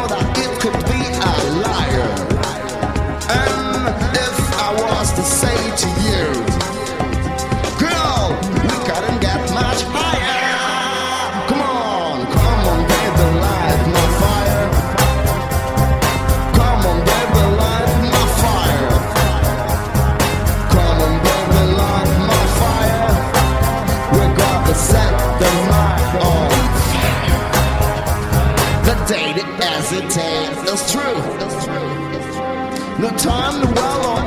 all that it could be a lie. good times. That's true. That's true. No time to wallow.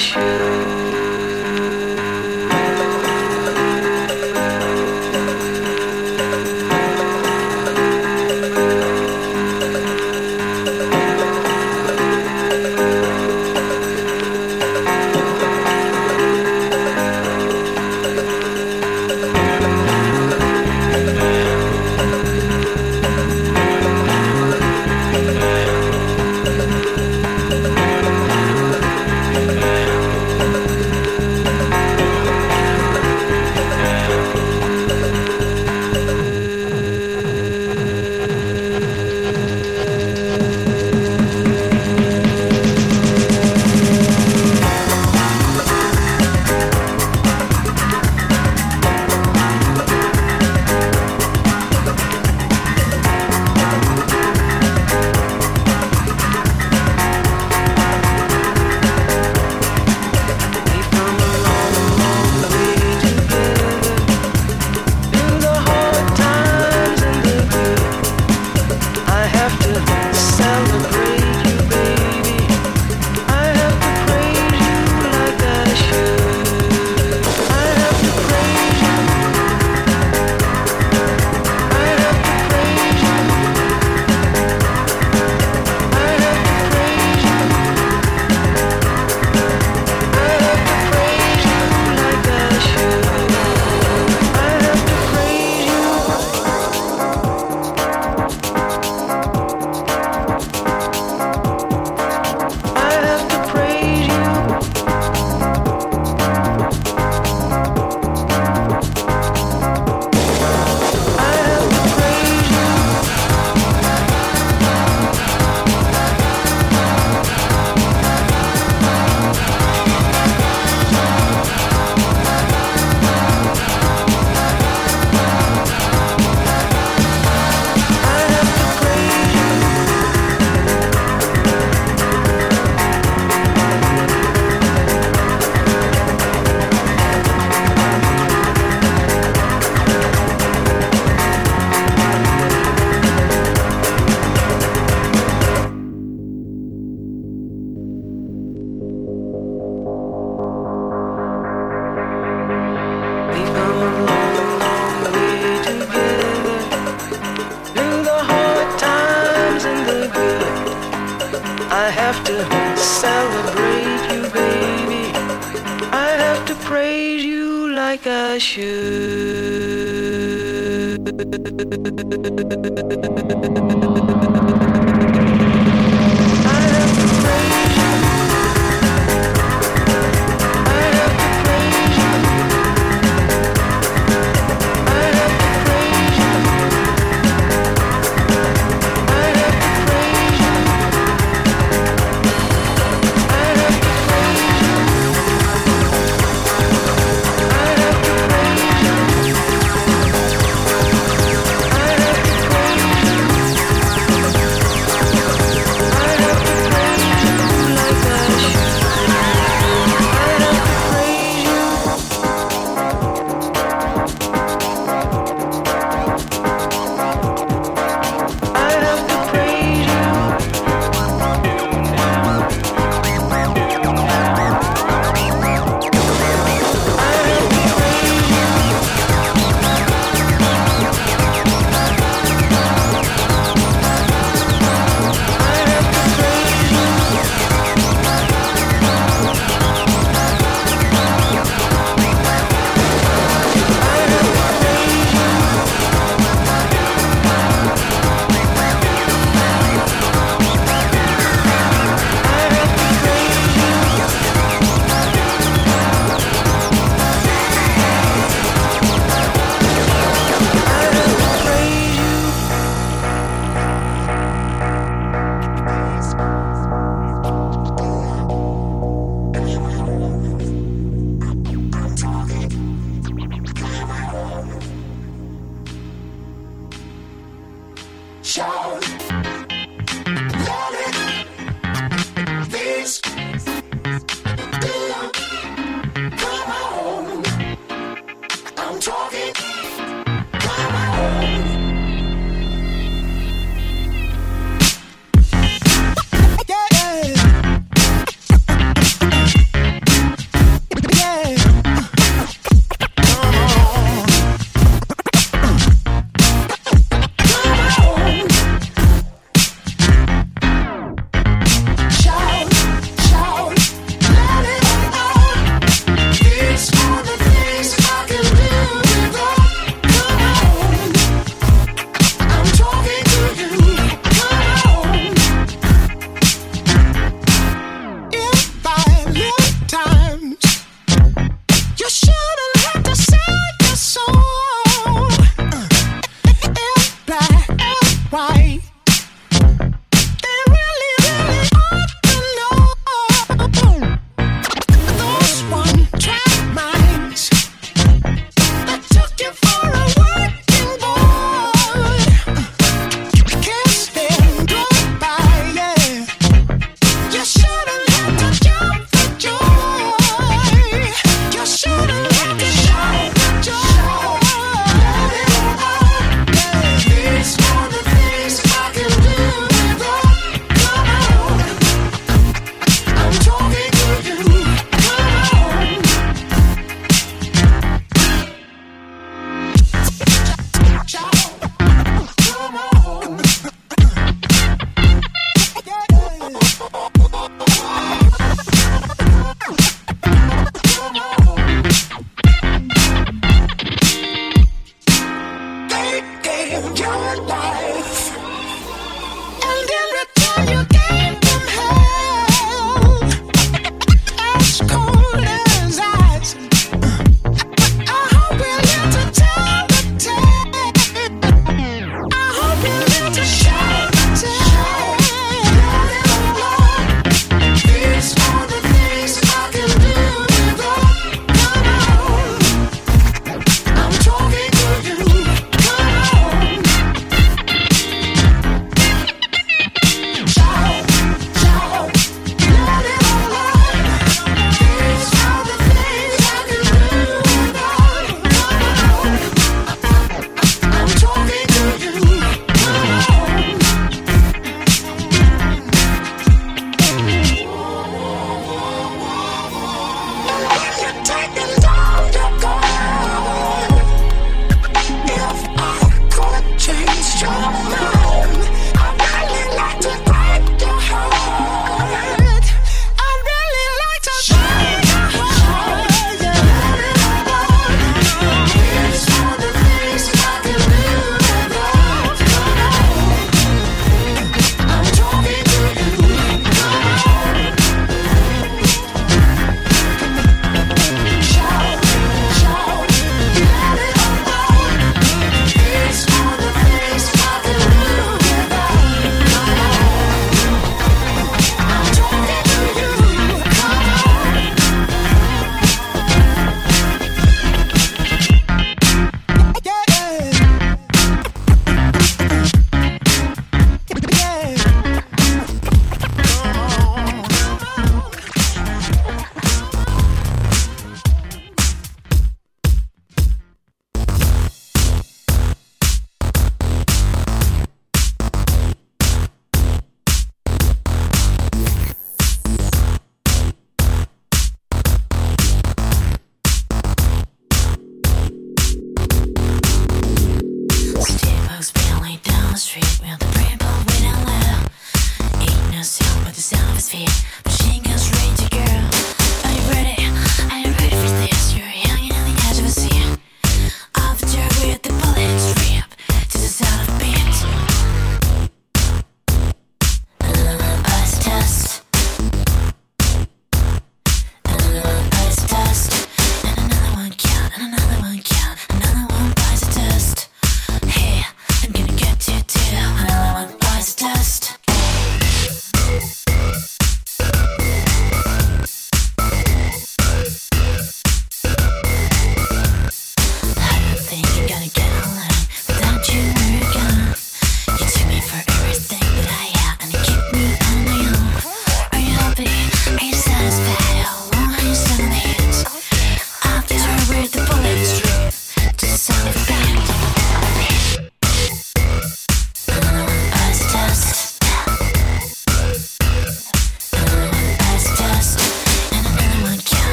Like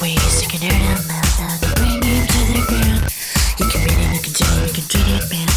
ways you can hurt a mouth and bring him to the ground. You can beat it, you can do it, you can treat it bad.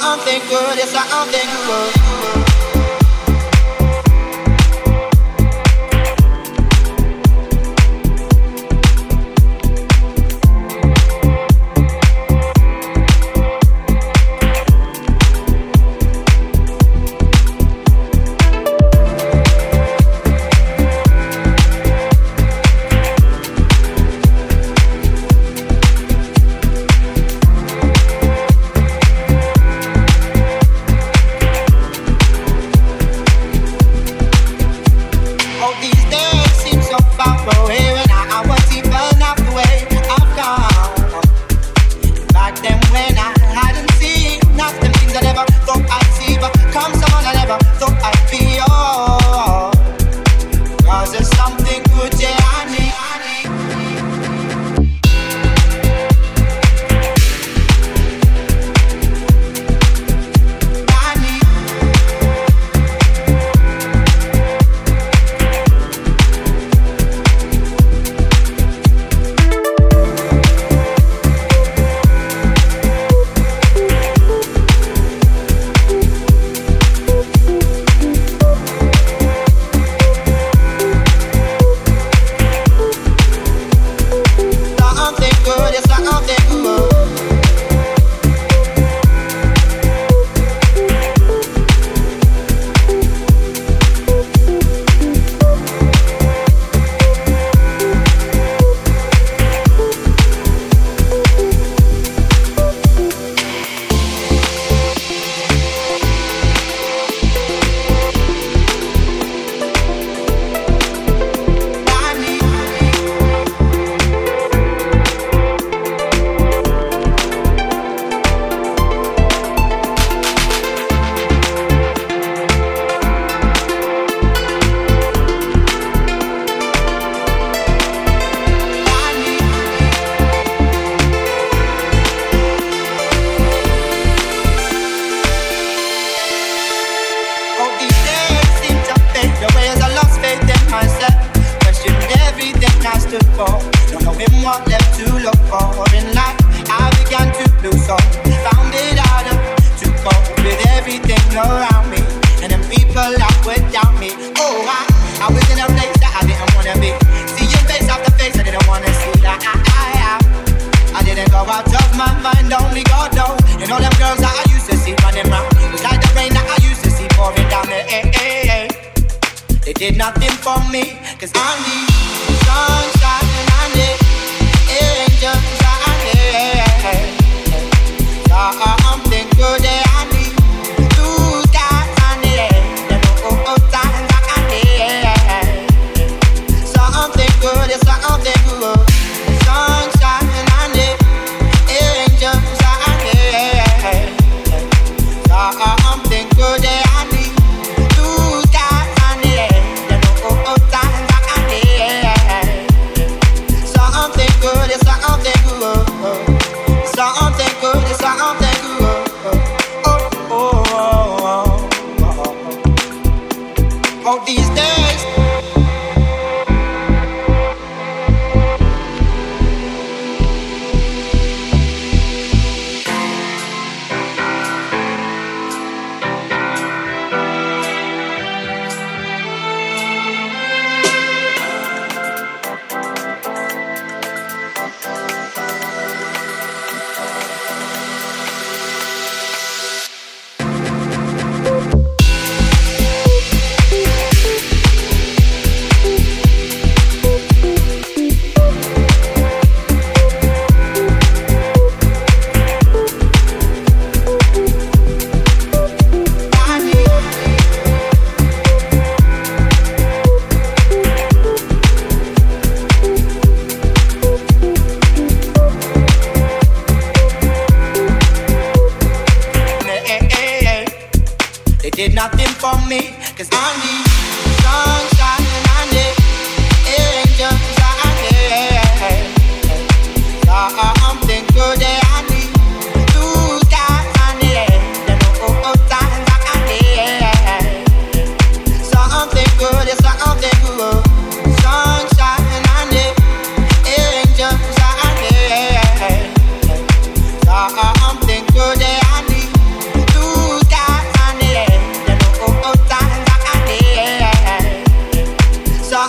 something good, it's something good.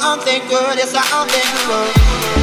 Something good. Something good.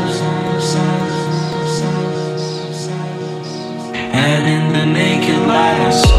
Naked